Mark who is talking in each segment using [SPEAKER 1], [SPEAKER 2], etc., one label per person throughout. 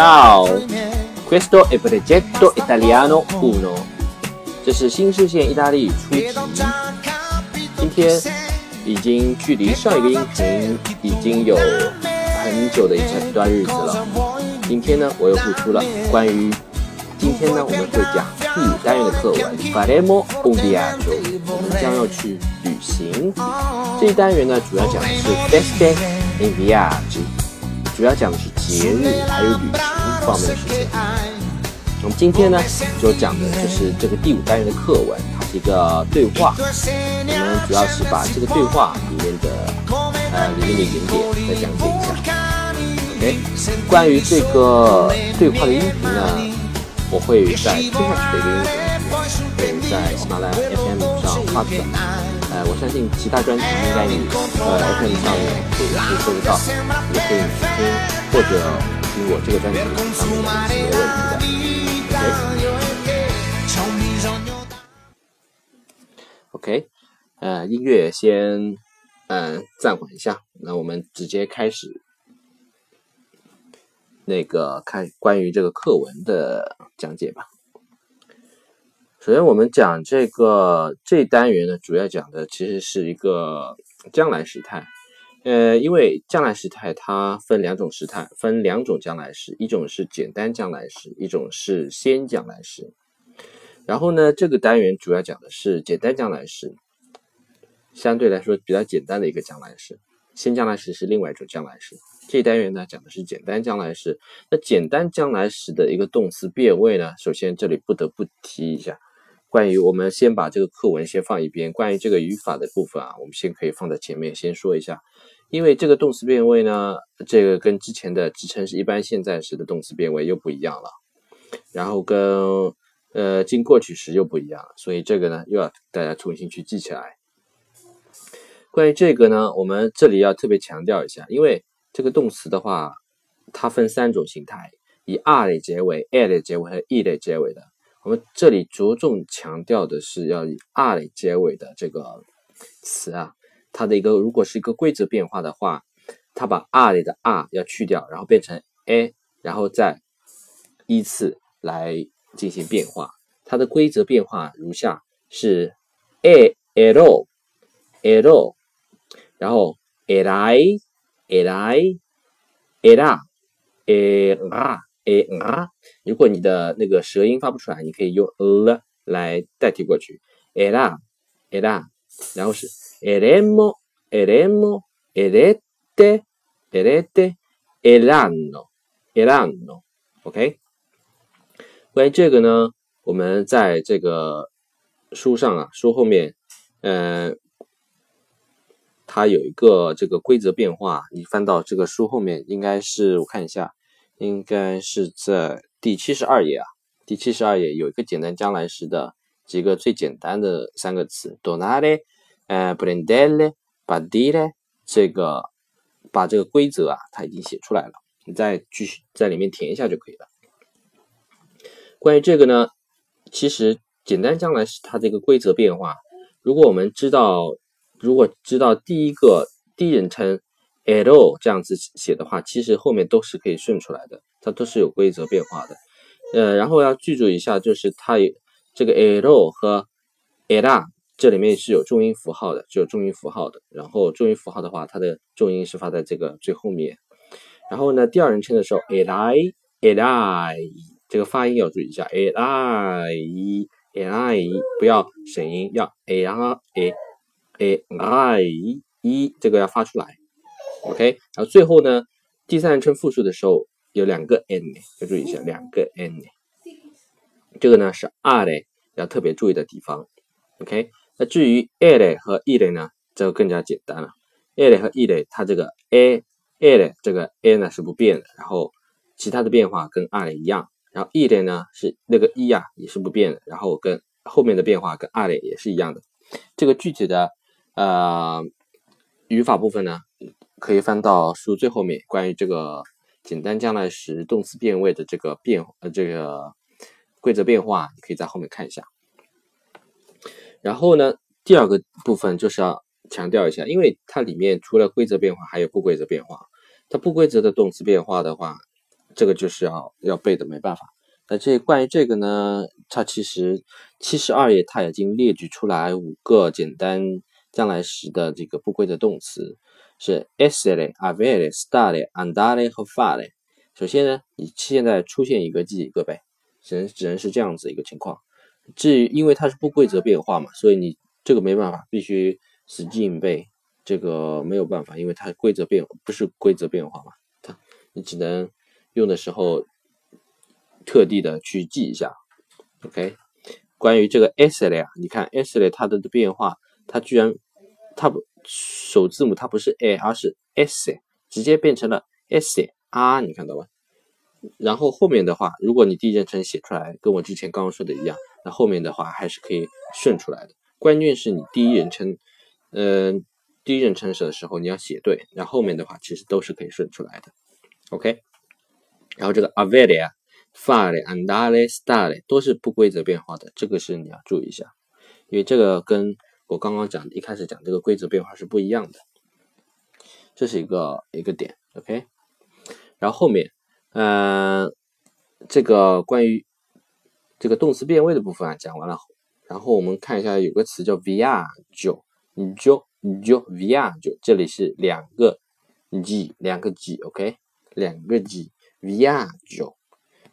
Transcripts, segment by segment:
[SPEAKER 1] Ciao, questo è progetto italiano uno。这是新视线意大利初级。今天已经距离上一个音频已经有很久的一段日子了。今天呢，我又复出了。关于今天呢，我们会讲第五单元的课文。Faremo undiago。我们将要去旅行。这一单元呢，主要讲的是 feste in viaggio，主要讲的是节日还有旅行方面的事情。我们今天呢，就讲的就是这个第五单元的课文，它是一个对话。我们主要是把这个对话里面的呃里面的原点再讲解一下。OK，关于这个对话的音频呢，我会在接下去的一个音频里面会在喜马拉雅 FM 上发出来。我相信其他专辑应该你呃 FM 上面可以收得到，也可以听，或者听我这个专辑上面也是没问题的。OK，呃，音乐先嗯暂缓一下，那我们直接开始。那个看关于这个课文的讲解吧。首先，我们讲这个这单元呢，主要讲的其实是一个将来时态。呃，因为将来时态它分两种时态，分两种将来时，一种是简单将来时，一种是先将来时。然后呢，这个单元主要讲的是简单将来时，相对来说比较简单的一个将来时。先将来时是另外一种将来时。这单元呢讲的是简单将来时。那简单将来时的一个动词变位呢，首先这里不得不提一下，关于我们先把这个课文先放一边，关于这个语法的部分啊，我们先可以放在前面先说一下。因为这个动词变位呢，这个跟之前的支撑是一般现在时的动词变位又不一样了，然后跟呃经过去时又不一样了，所以这个呢又要大家重新去记起来。关于这个呢，我们这里要特别强调一下，因为这个动词的话，它分三种形态，以 r 类结尾、a 类结尾和 e 类结尾的。我们这里着重强调的是要以 r 结尾的这个词啊，它的一个如果是一个规则变化的话，它把 r 里的 r 要去掉，然后变成 a，然后再依次来进行变化。它的规则变化如下：是 a l l。然后 a i a i a ra a ra，erai，erai，era，era，era。如果你的那个舌音发不出来，你可以用 l 来代替过去。era，era。然后是 eremo，eremo，erete，erete，erano，erano。OK。关于这个呢，我们在这个书上啊，书后面，嗯。它有一个这个规则变化，你翻到这个书后面，应该是我看一下，应该是在第七十二页啊。第七十二页有一个简单将来时的几个最简单的三个词，donare，呃，prendere，partire，这个把这个规则啊，它已经写出来了，你再继续在里面填一下就可以了。关于这个呢，其实简单将来时它这个规则变化，如果我们知道。如果知道第一个第一人称 l 这样子写的话，其实后面都是可以顺出来的，它都是有规则变化的。呃，然后要记住一下，就是它这个 l 和 ella 这里面是有重音符号的，是有重音符号的。然后重音符号的话，它的重音是发在这个最后面。然后呢，第二人称的时候，ella ella 这个发音要注意一下，ella ella 不要省音，要 ella e。a i e 这个要发出来，OK，然后最后呢，第三人称复数的时候有两个 n，要注意一下，两个 n，这个呢是 r 类要特别注意的地方，OK，那至于 a 类和 e 类呢，就更加简单了，a 类和 e 类它这个 a a 类这个 a 呢是不变的，然后其他的变化跟 r 类一样，然后 e 类呢是那个 e 啊也是不变的，然后跟后面的变化跟 r 类也是一样的，这个具体的。呃，语法部分呢，可以翻到书最后面，关于这个简单将来时动词变位的这个变呃这个规则变化，你可以在后面看一下。然后呢，第二个部分就是要强调一下，因为它里面除了规则变化，还有不规则变化。它不规则的动词变化的话，这个就是要要背的，没办法。那这关于这个呢，它其实七十二页它已经列举出来五个简单将来时的这个不规则动词，是 essere、avere、stare、andare 和 fare。首先呢，你现在出现一个记一个呗，只能只能是这样子一个情况。至于因为它是不规则变化嘛，所以你这个没办法，必须死记硬背。这个没有办法，因为它规则变不是规则变化嘛，它你只能用的时候。特地的去记一下，OK。关于这个 essere 呀，你看 essere 它的变化，它居然它不首字母它不是 a，而是 s，直接变成了 s 啊，你看到吗？然后后面的话，如果你第一人称写出来，跟我之前刚刚说的一样，那后面的话还是可以顺出来的。关键是你第一人称，嗯，第一人称的时候你要写对，然后后面的话其实都是可以顺出来的，OK。然后这个 avere 啊。fare andare stare 都是不规则变化的，这个是你要注意一下，因为这个跟我刚刚讲一开始讲这个规则变化是不一样的，这是一个一个点，OK。然后后面，嗯，这个关于这个动词变位的部分啊讲完了，然后我们看一下有个词叫 via 9，你就你就 via 9，这里是两个 g，两个 g，OK，两个 g，via 9。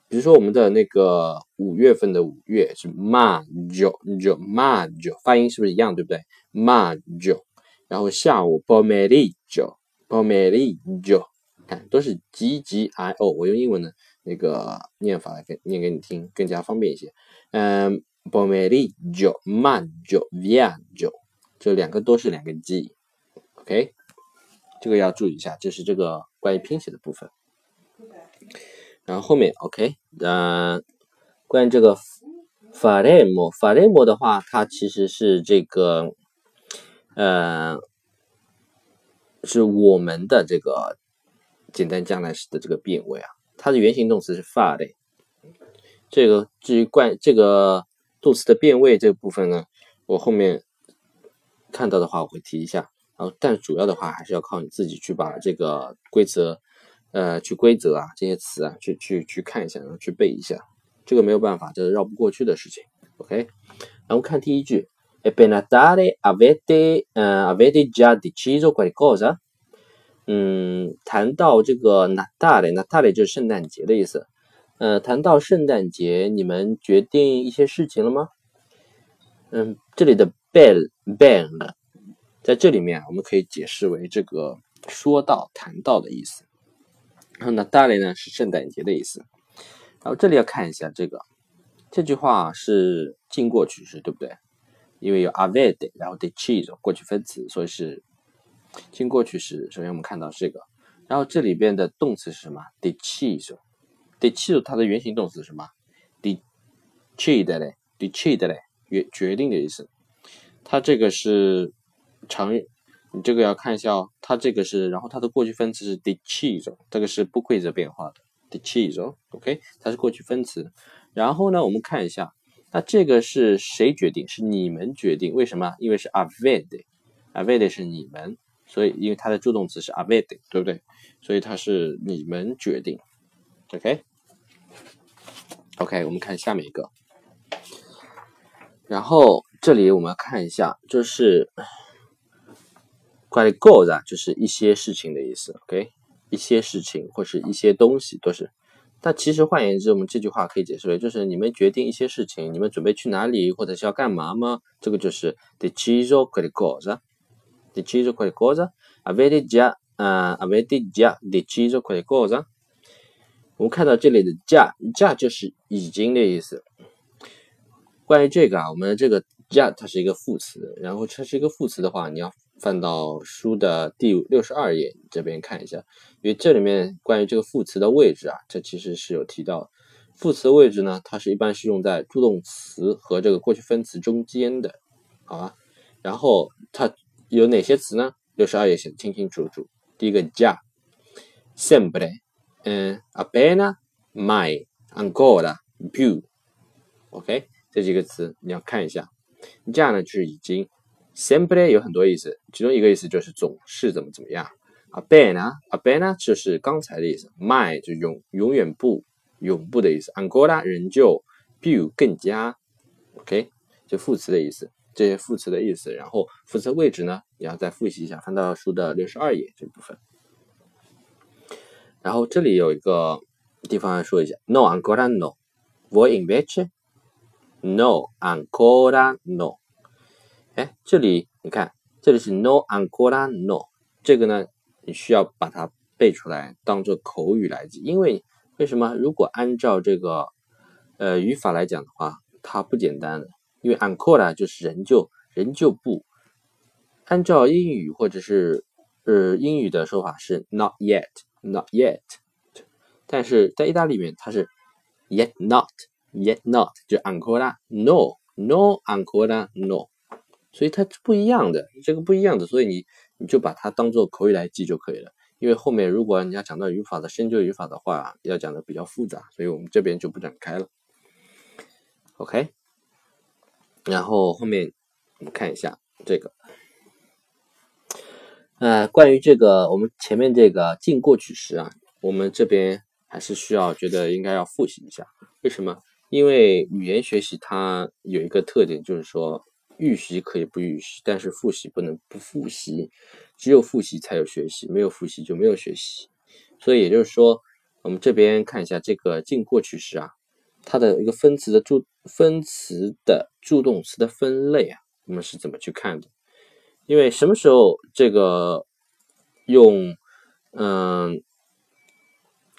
[SPEAKER 1] 比如说我们的那个五月份的五月是 maggio，maggio，发音是不是一样，对不对？maggio，然后下午 p o m e r i g i o p o m e r i g i o 看都是 g g i o，我用英文的那个念法来给念给你听，更加方便一些。嗯 p o m e r i g i o m a j o v i a g i o 这两个都是两个 g，OK，这个要注意一下，就是这个关于拼写的部分。然后后面，OK，嗯，关于这个 faremo，faremo 的话，它其实是这个，呃，是我们的这个简单将来时的这个变位啊。它的原形动词是 fare。这个至于关这个动词的变位这部分呢，我后面看到的话我会提一下。然后，但主要的话还是要靠你自己去把这个规则。呃，去规则啊，这些词啊，去去去看一下，然后去背一下，这个没有办法，这是绕不过去的事情。OK，然后看第一句，E per Natale avete 呃 avete già deciso qualcosa？嗯，谈到这个 Natale，Natale 就是圣诞节的意思。呃，谈到圣诞节，你们决定一些事情了吗？嗯，这里的 bell bell 在这里面我们可以解释为这个说到、谈到的意思。然后呢，大雷呢是圣诞节的意思。然后这里要看一下这个这句话是进过去式，对不对？因为有 avete，然后 deciso 过去分词，所以是进过去式。首先我们看到这个，然后这里边的动词是什么？deciso，deciso 它的原形动词是什么？decidere，decidere 决决定的意思。它这个是常。你这个要看一下哦，它这个是，然后它的过去分词是 deciso，这个是不规则变化的 deciso，OK，它是过去分词。然后呢，我们看一下，那这个是谁决定？是你们决定？为什么？因为是 avete，avete 是你们，所以因为它的助动词是 avete，对不对？所以它是你们决定，OK，OK，我们看下面一个。然后这里我们看一下，就是。Qualcosa 就是一些事情的意思，OK，一些事情或是一些东西都是。但其实换言之，我们这句话可以解释为就是你们决定一些事情，你们准备去哪里或者是要干嘛吗？这个就是 deciso qualcosa，deciso qualcosa，avete già 啊，avete già deciso qualcosa。我们看到这里的 già，già 就是已经的意思。关于这个啊，我们这个 già 它是一个副词，然后它是一个副词的话，你要。翻到书的第六十二页这边看一下，因为这里面关于这个副词的位置啊，这其实是有提到。副词的位置呢，它是一般是用在助动词和这个过去分词中间的，好吧？然后它有哪些词呢？六十二页写的清清楚楚。第一个 ja，sempre，嗯，appena，mai，ancora，più，OK，这几个词你要看一下。，ja 呢就是已经。Sempre 有很多意思，其中一个意思就是总是怎么怎么样，abena，abena 就是刚才的意思 My 就永永远不永不的意思，ancora 仍旧，più 更加，OK 就副词的意思，这些副词的意思，然后副词位置呢，你要再复习一下，翻到书的六十二页这部分。然后这里有一个地方要说一下，no。ancora no，voi invece，no ancora no。哎，这里你看，这里是 no ancora no，这个呢，你需要把它背出来，当做口语来记。因为为什么？如果按照这个呃语法来讲的话，它不简单的。因为 ancora 就是仍旧，仍旧不。按照英语或者是呃英语的说法是 not yet。Not yet，但是在意大利面它是 yet not，yet not 就 ancora，no，no ancora，no，所以它是不一样的，这个不一样的，所以你你就把它当做口语来记就可以了。因为后面如果你要讲到语法的深究语法的话，要讲的比较复杂，所以我们这边就不展开了。OK，然后后面我们看一下这个。呃，关于这个，我们前面这个进过去时啊，我们这边还是需要觉得应该要复习一下。为什么？因为语言学习它有一个特点，就是说预习可以不预习，但是复习不能不复习。只有复习才有学习，没有复习就没有学习。所以也就是说，我们这边看一下这个进过去时啊，它的一个分词的助分词的助动词的分类啊，我们是怎么去看的？因为什么时候这个用嗯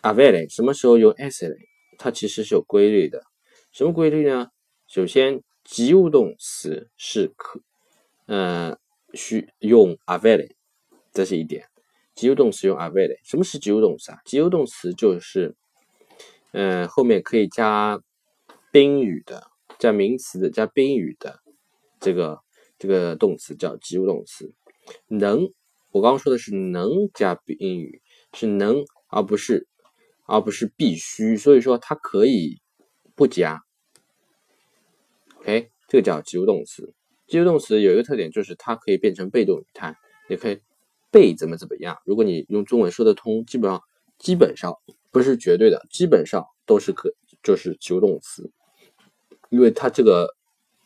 [SPEAKER 1] avere，什么时候用 essere，它其实是有规律的。什么规律呢？首先，及物动词是可嗯需用 avere，这是一点。及物动词用 avere，什么是及物动词啊？及物动词就是嗯后面可以加宾语的，加名词的，加宾语的这个。这个动词叫及物动词，能，我刚刚说的是能加宾语，是能，而不是，而不是必须，所以说它可以不加。OK，这个叫及物动词。及物动词有一个特点，就是它可以变成被动语态，也可以被怎么怎么样。如果你用中文说得通，基本上，基本上不是绝对的，基本上都是可，就是及物动词，因为它这个。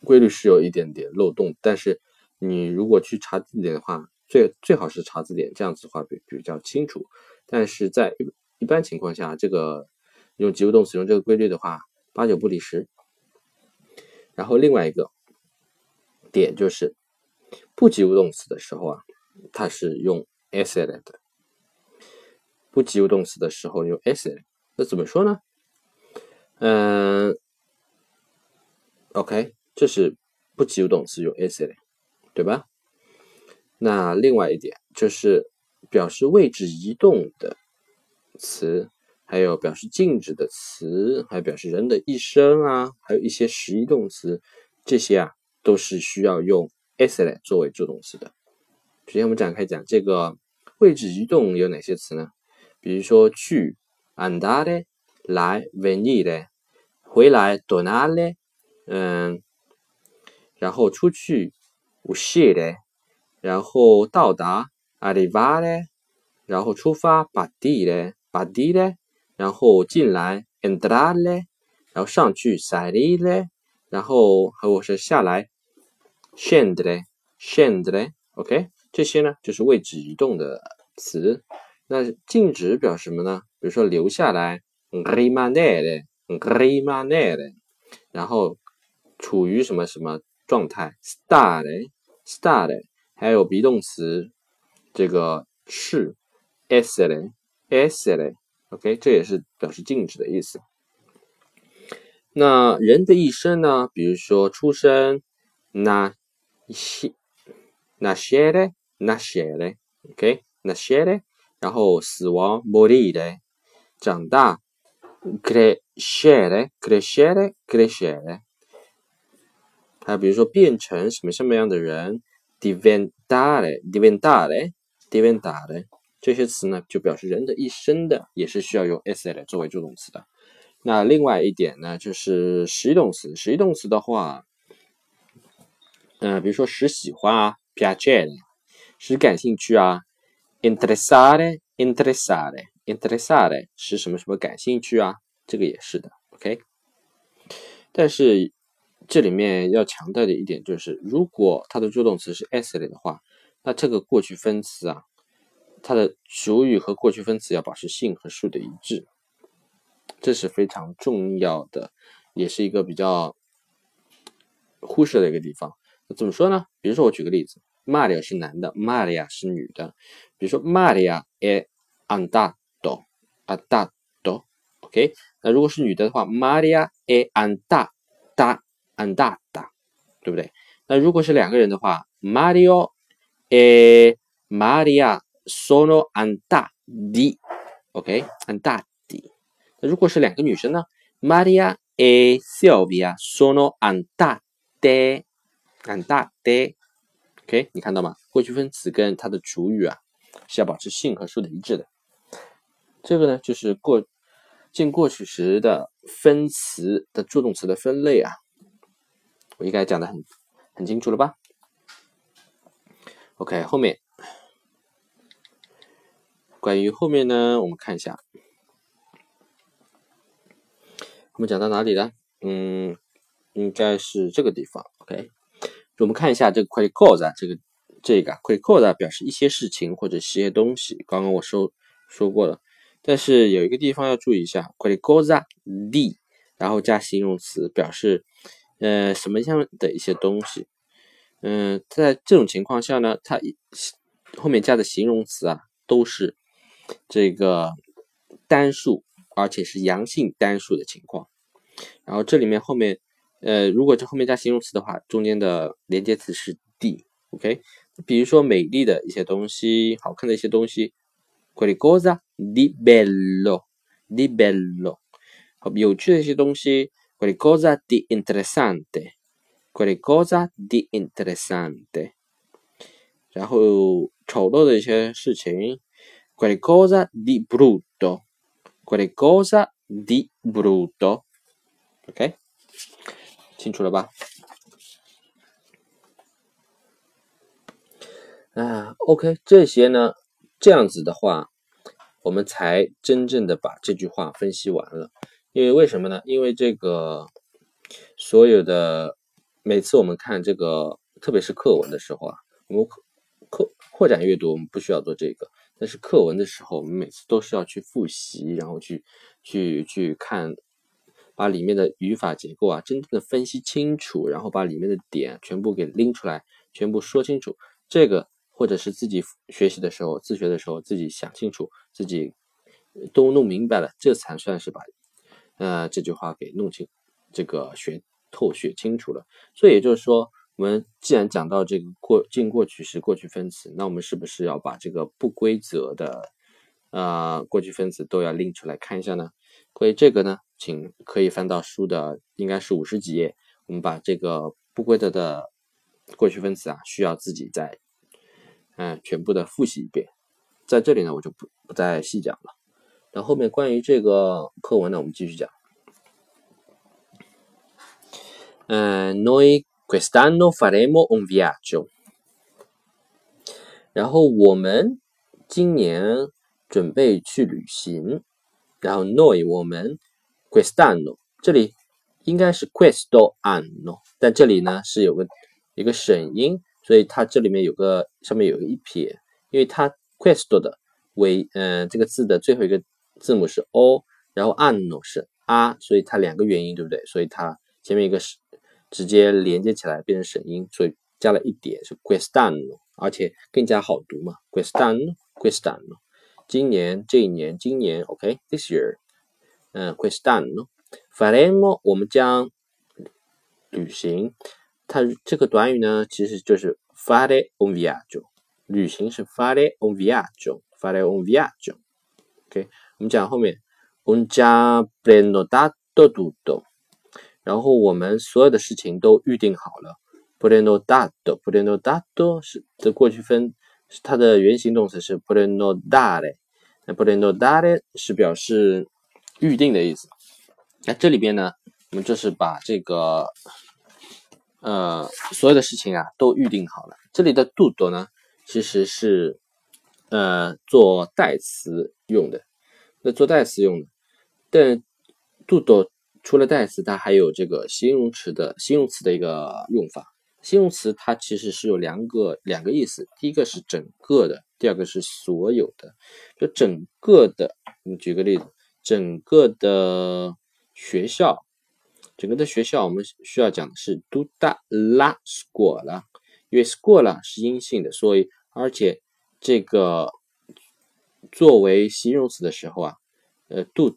[SPEAKER 1] 规律是有一点点漏洞，但是你如果去查字典的话，最最好是查字典，这样子的话比比较清楚。但是在一般情况下，这个用及物动词用这个规律的话，八九不离十。然后另外一个点就是不及物动词的时候啊，它是用 essere 的。不及物动词的时候用 essere，那怎么说呢？嗯，OK。这是不及物动词用 essere，对吧？那另外一点就是表示位置移动的词，还有表示静止的词，还有表示人的一生啊，还有一些实义动词，这些啊都是需要用 essere 作为助动词的。首先我们展开讲这个位置移动有哪些词呢？比如说去 andare，来 venire，回来 tornare，嗯。然后出去，uscire，然后到达，arrivare，然后出发，partire，partire，然后进来 e n t r a r 然后上去，salire，然后或者是下来 s c e n d e s c e n d e o k 这些呢就是位置移动的词。那静止表示什么呢？比如说留下来，rimanere，rimanere，然后处于什么什么。状态，stare，stare，还有 be 动词，这个是 OK，这也是表示静止的意思。那人的一生呢？比如说出生，nascere，nascere，OK，nascere，然后死亡，morire，长大，crescere，crescere，crescere。还有比如说变成什么什么样的人，diventare，diventare，diventare，这些词呢，就表示人的一生的，也是需要用 s 来作为助动词的。那另外一点呢，就是实义动词。实义动词的话，嗯，比如说使喜欢啊，piacere，使感兴趣啊 interessare，interessare，interessare 是什么什么感兴趣啊？这个也是的，OK。但是这里面要强调的一点就是，如果它的助动词是 s 的话，那这个过去分词啊，它的主语和过去分词要保持性和数的一致，这是非常重要的，也是一个比较忽视的一个地方。怎么说呢？比如说我举个例子，Maria 是男的，Maria 是女的。比如说 Maria è andato，andato，OK。那如果是女的的话，Maria è andata，andata，对不对？那如果是两个人的话，Mario e Maria sono andati，OK，andati。那如果是两个女生呢，Maria e Silvia sono andate。很大的，OK，你看到吗？过去分词跟它的主语啊是要保持性和数的一致的。这个呢就是过进过去时的分词的助动词的分类啊，我应该讲的很很清楚了吧？OK，后面关于后面呢，我们看一下，我们讲到哪里了？嗯，应该是这个地方，OK。我们看一下这个 qualcosa，这个这个 qualcosa 表示一些事情或者一些东西。刚刚我说说过了，但是有一个地方要注意一下，qualcosa d，然后加形容词表示呃什么样的一些东西。嗯，在这种情况下呢，它后面加的形容词啊都是这个单数，而且是阳性单数的情况。然后这里面后面。呃，如果这后面加形容词的话，中间的连接词是 d，OK？比如说美丽的一些东西，好看的一些东西，qualcosa di bello，di bello，好，有趣的一些东西，qualcosa di interessante，qualcosa di interessante。然后丑陋的一些事情，qualcosa di brutto，qualcosa di brutto，OK？清楚了吧？啊，OK，这些呢，这样子的话，我们才真正的把这句话分析完了。因为为什么呢？因为这个所有的每次我们看这个，特别是课文的时候啊，我们扩扩展阅读，我们不需要做这个，但是课文的时候，我们每次都是要去复习，然后去去去看。把里面的语法结构啊，真正的分析清楚，然后把里面的点全部给拎出来，全部说清楚。这个或者是自己学习的时候、自学的时候，自己想清楚，自己都弄明白了，这才算是把呃这句话给弄清，这个学透、学清楚了。所以也就是说，我们既然讲到这个过进过去时过去分词，那我们是不是要把这个不规则的啊过去分词都要拎出来看一下呢？关于这个呢？请可以翻到书的应该是五十几页，我们把这个不规则的过去分词啊，需要自己再嗯全部的复习一遍。在这里呢，我就不不再细讲了。那后面关于这个课文呢，我们继续讲。嗯，Noi Questano faremo un viaggio。然后我们今年准备去旅行。然后 Noi 我们。Questano 这里应该是 questo anno，但这里呢是有个一个省音，所以它这里面有个上面有个一撇，因为它 questo 的尾嗯这个字的最后一个字母是 o，然后 anno 是 a，所以它两个元音对不对？所以它前面一个是直接连接起来变成省音，所以加了一点是 questano，而且更加好读嘛，questano，questano 今年这一年，今年 OK，this year。嗯，questano。faremo，我们将旅行。它这个短语呢，其实就是 fare un viaggio。旅行是 fare un viaggio，fare un viaggio。OK，我们讲后面，un già prenotato tutto。然后我们所有的事情都预定好了。prenotato，prenotato 是的过去分，它的原形动词是 prenotare。那 prenotare 是表示。预定的意思，那这里边呢，我们就是把这个呃所有的事情啊都预定好了。这里的 do 呢，其实是呃做代词用的，那做代词用的。但 do 除了代词，它还有这个形容词的形容词的一个用法。形容词它其实是有两个两个意思，第一个是整个的，第二个是所有的。就整个的，你举个例子，整个的学校，整个的学校，我们需要讲的是 do da la scuola，因为 scuola 是阴性的，所以而且这个作为形容词的时候啊，呃，do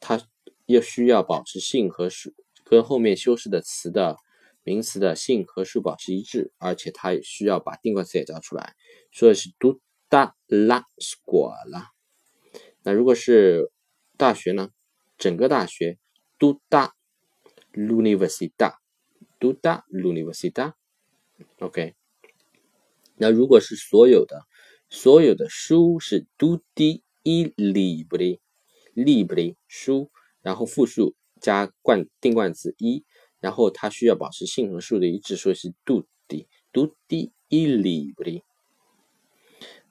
[SPEAKER 1] 它又需要保持性和数跟后面修饰的词的名词的性和数保持一致，而且它也需要把定冠词也叫出来，所以是 tutta la scuola。那如果是大学呢？整个大学嘟哒 u n i v e r s i t a 嘟哒 universita。OK。那如果是所有的，所有的书是 du di libri，libri 书。然后复数加冠定冠词一，然后它需要保持性和数的一致，所以是 tutti，tutti i libri。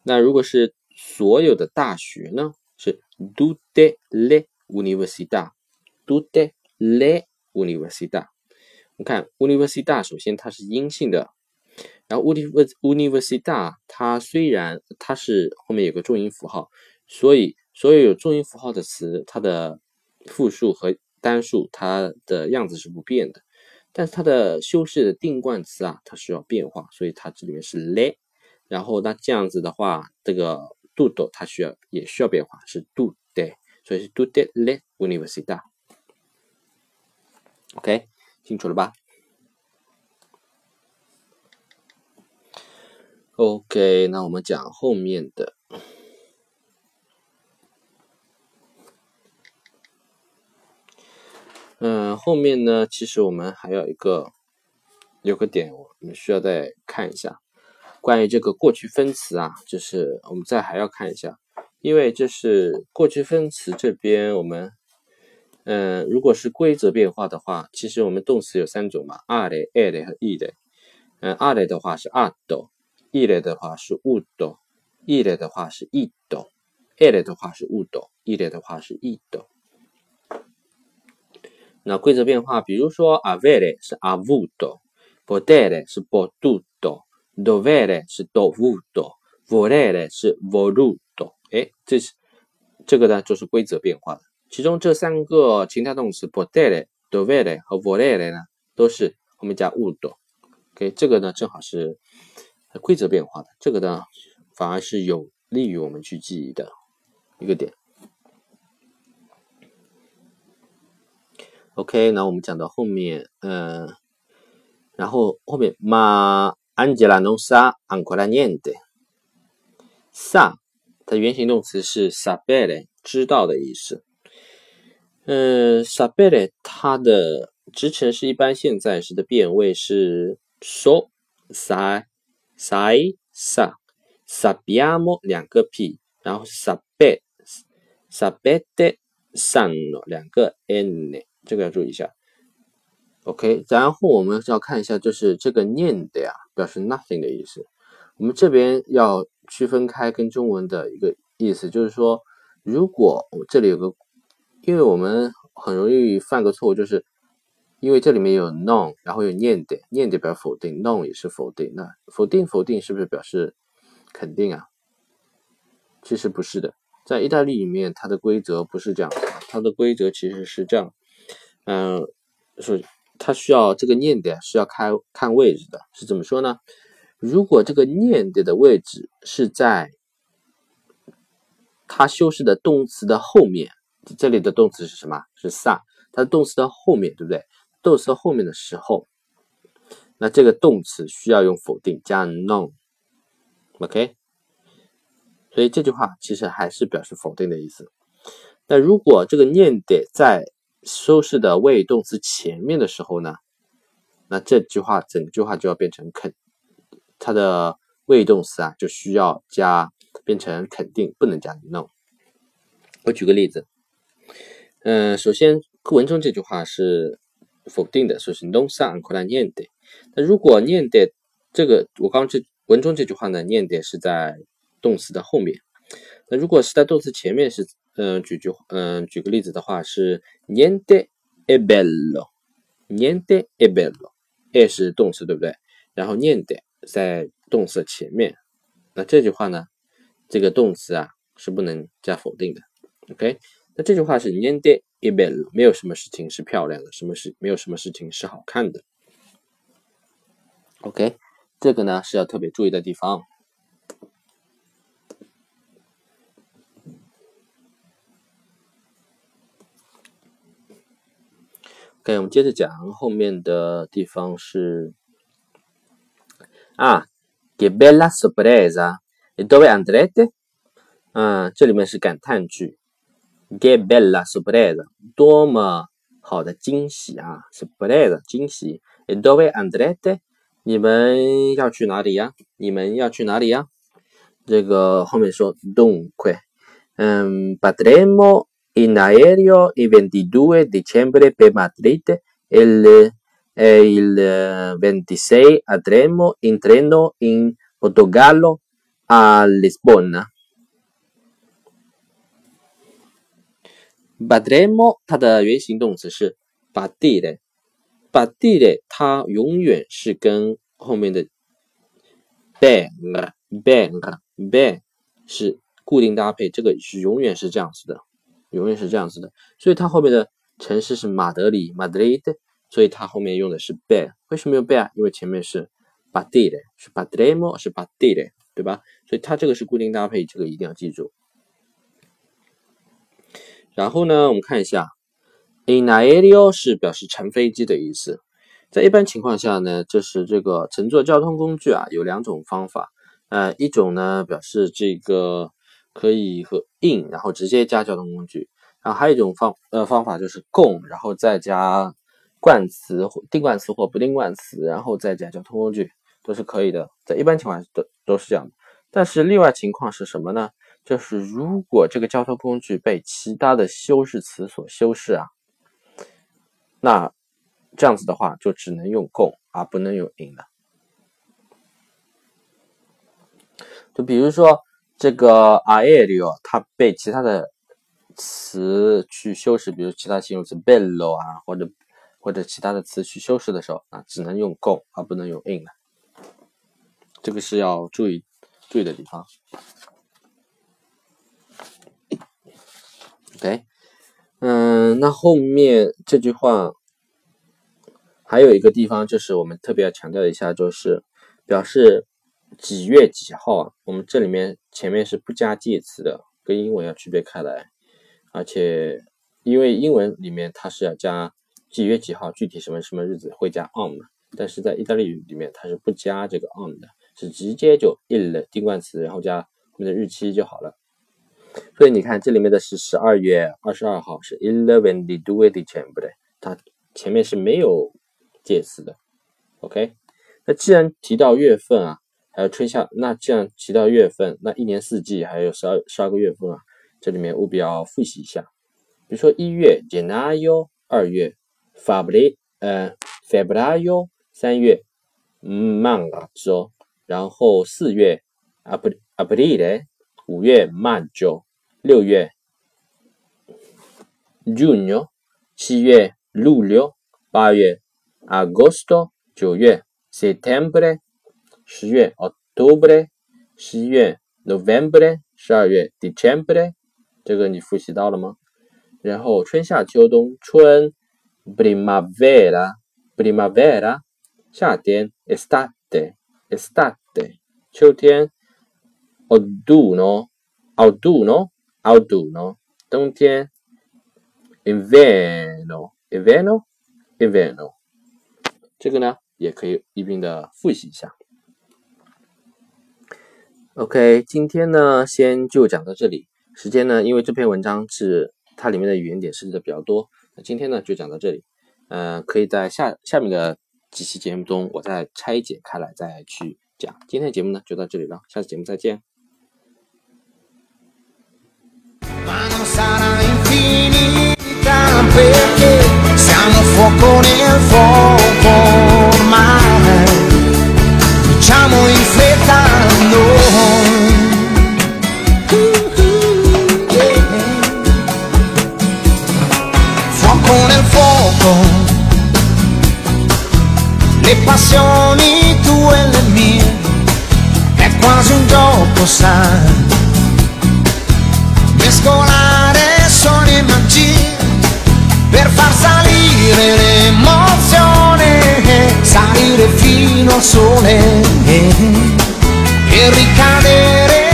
[SPEAKER 1] 那如果是所有的大学呢？是 tutte le università，tutte le università。我们看 università，首先它是阴性的，然后 università 它虽然它是后面有个重音符号，所以所有有重音符号的词，它的复数和单数，它的样子是不变的，但是它的修饰的定冠词啊，它需要变化，所以它这里面是 le，然后那这样子的话，这个 do do 它需要也需要变化，是 do de，所以是 do de le università。OK，清楚了吧？OK，那我们讲后面的。嗯，后面呢，其实我们还有一个有个点，我们需要再看一下，关于这个过去分词啊，就是我们再还要看一下，因为这是过去分词这边我们，嗯，如果是规则变化的话，其实我们动词有三种嘛，二类、二类和一类。嗯，二类的话是二斗，一类的话是五斗，一类的话是一斗，二类的话是五斗，一类的话是一斗。那规则变化，比如说，avere 是 avuto，potere 是 potuto，dovere 是 dovuto，volere 是 voluto。哎，这是这个呢，就是规则变化的。其中这三个情态动词 potere、dovere 和 volere 呢，都是后面加 udo。OK，这个呢正好是规则变化的，这个呢反而是有利于我们去记忆的一个点。OK，那我们讲到后面，嗯、然后后面马安吉拉侬萨安库拉念的萨，的原形动词是 sabere，知道的意思。嗯、，sabere 它的直陈是一般现在时的变位是 so，sa，sa，sa，sabiamo 两个 p，然后 sabe sabete sono 两个 n。这个要注意一下，OK，然后我们要看一下，就是这个念的呀，表示 nothing 的意思。我们这边要区分开跟中文的一个意思，就是说，如果这里有个，因为我们很容易犯个错误，就是因为这里面有 non，然后有念的，念的表示否定，non 也是否定，那否定否定是不是表示肯定啊？其实不是的，在意大利里面，它的规则不是这样，它的规则其实是这样。嗯，是它需要这个念的是要看看位置的，是怎么说呢？如果这个念的的位置是在它修饰的动词的后面，这里的动词是什么？是 sa，它的动词的后面，对不对？动词的后面的时候，那这个动词需要用否定加 no，OK？所以这句话其实还是表示否定的意思。那如果这个念的在修饰的谓语动词前面的时候呢，那这句话整句话就要变成肯，它的谓语动词啊就需要加变成肯定，不能加 no。我举个例子，嗯，首先课文中这句话是否定的，说是 no sa ancora niente。那如果 niente 这个我刚这文中这句话呢，niente 是在动词的后面。那如果是在动词前面是，嗯，举句，嗯，举个例子的话是 “niente bello”，“niente bello” 也是动词对不对？然后 niente 在动词前面，那这句话呢，这个动词啊是不能加否定的。OK，那这句话是 “niente bello”，没有什么事情是漂亮的，什么事没有什么事情是好看的。OK，这个呢是要特别注意的地方。OK，我们接着讲后面的地方是啊，che bella sorpresa！e dove andrete？嗯，这里面是感叹句，che bella sorpresa！多么好的惊喜啊！sorpresa，惊喜！e dove andrete？你们要去哪里呀？你们要去哪里呀？这个后面说，dunque，嗯，potremmo in aereo il 22 dicembre per Madrid e il, e il 26 andremo in treno in Portogallo a Lisbona. Badremo 它的原形动词是 badire，badire 它永远是跟后面的 bang bang bang 是固定搭配，这个是永远是这样子的。 永远是这样子的，所以它后面的城市是马德里 （Madrid），所以它后面用的是 be。为什么用 be 啊？因为前面是 b a d i 是 b a d r e m o 是 b a d i 对吧？所以它这个是固定搭配，这个一定要记住。然后呢，我们看一下，in aereo 是表示乘飞机的意思。在一般情况下呢，就是这个乘坐交通工具啊，有两种方法。呃，一种呢表示这个。可以和 in，然后直接加交通工具，然后还有一种方呃方法就是共，然后再加冠词或定冠词或不定冠词，然后再加交通工具都是可以的，在一般情况下都都是这样的。但是例外情况是什么呢？就是如果这个交通工具被其他的修饰词所修饰啊，那这样子的话就只能用共而不能用 in 了。就比如说。这个 aereo 它被其他的词去修饰，比如其他形容词 bello 啊，或者或者其他的词去修饰的时候啊，只能用 go 而不能用 in 了。这个是要注意注意的地方。OK，嗯，那后面这句话还有一个地方就是我们特别要强调一下，就是表示。几月几号啊？我们这里面前面是不加介词的，跟英文要区别开来。而且因为英文里面它是要加几月几号，具体什么什么日子会加 on 的，但是在意大利语里面它是不加这个 on 的，是直接就 il 定冠词，然后加后面的日期就好了。所以你看这里面的是十二月二十二号，是 il ventidue dicembre，它前面是没有介词的。OK，那既然提到月份啊。还有春夏，那这样提到月份，那一年四季还有十二十二个月份啊，这里面务必要复习一下。比如说一月，gennaio，二月，febbraio，呃，febbraio，三月，marzo，然后四月，aprile，五月，maggio，六月 junio，七月 l u l i o 八月，agosto，九月，settembre。十月，October，十一月，November，十二月，December，这个你复习到了吗？然后春夏秋冬，春，Primavera，Primavera，夏天，Estate，Estate，秋天，Autunno，Autunno，Autunno，冬天，Inverno，Inverno，Inverno，这个呢也可以一并的复习一下。OK，今天呢，先就讲到这里。时间呢，因为这篇文章是它里面的语言点设置的比较多，那今天呢就讲到这里。呃，可以在下下面的几期节目中，我再拆解开来再去讲。今天的节目呢就到这里了，下次节目再见。facciamo in fretta
[SPEAKER 2] passioni tue e le mie, è quasi un gioco, sai, mescolare suoni e magie per far salire l'emozione, salire fino al sole e ricadere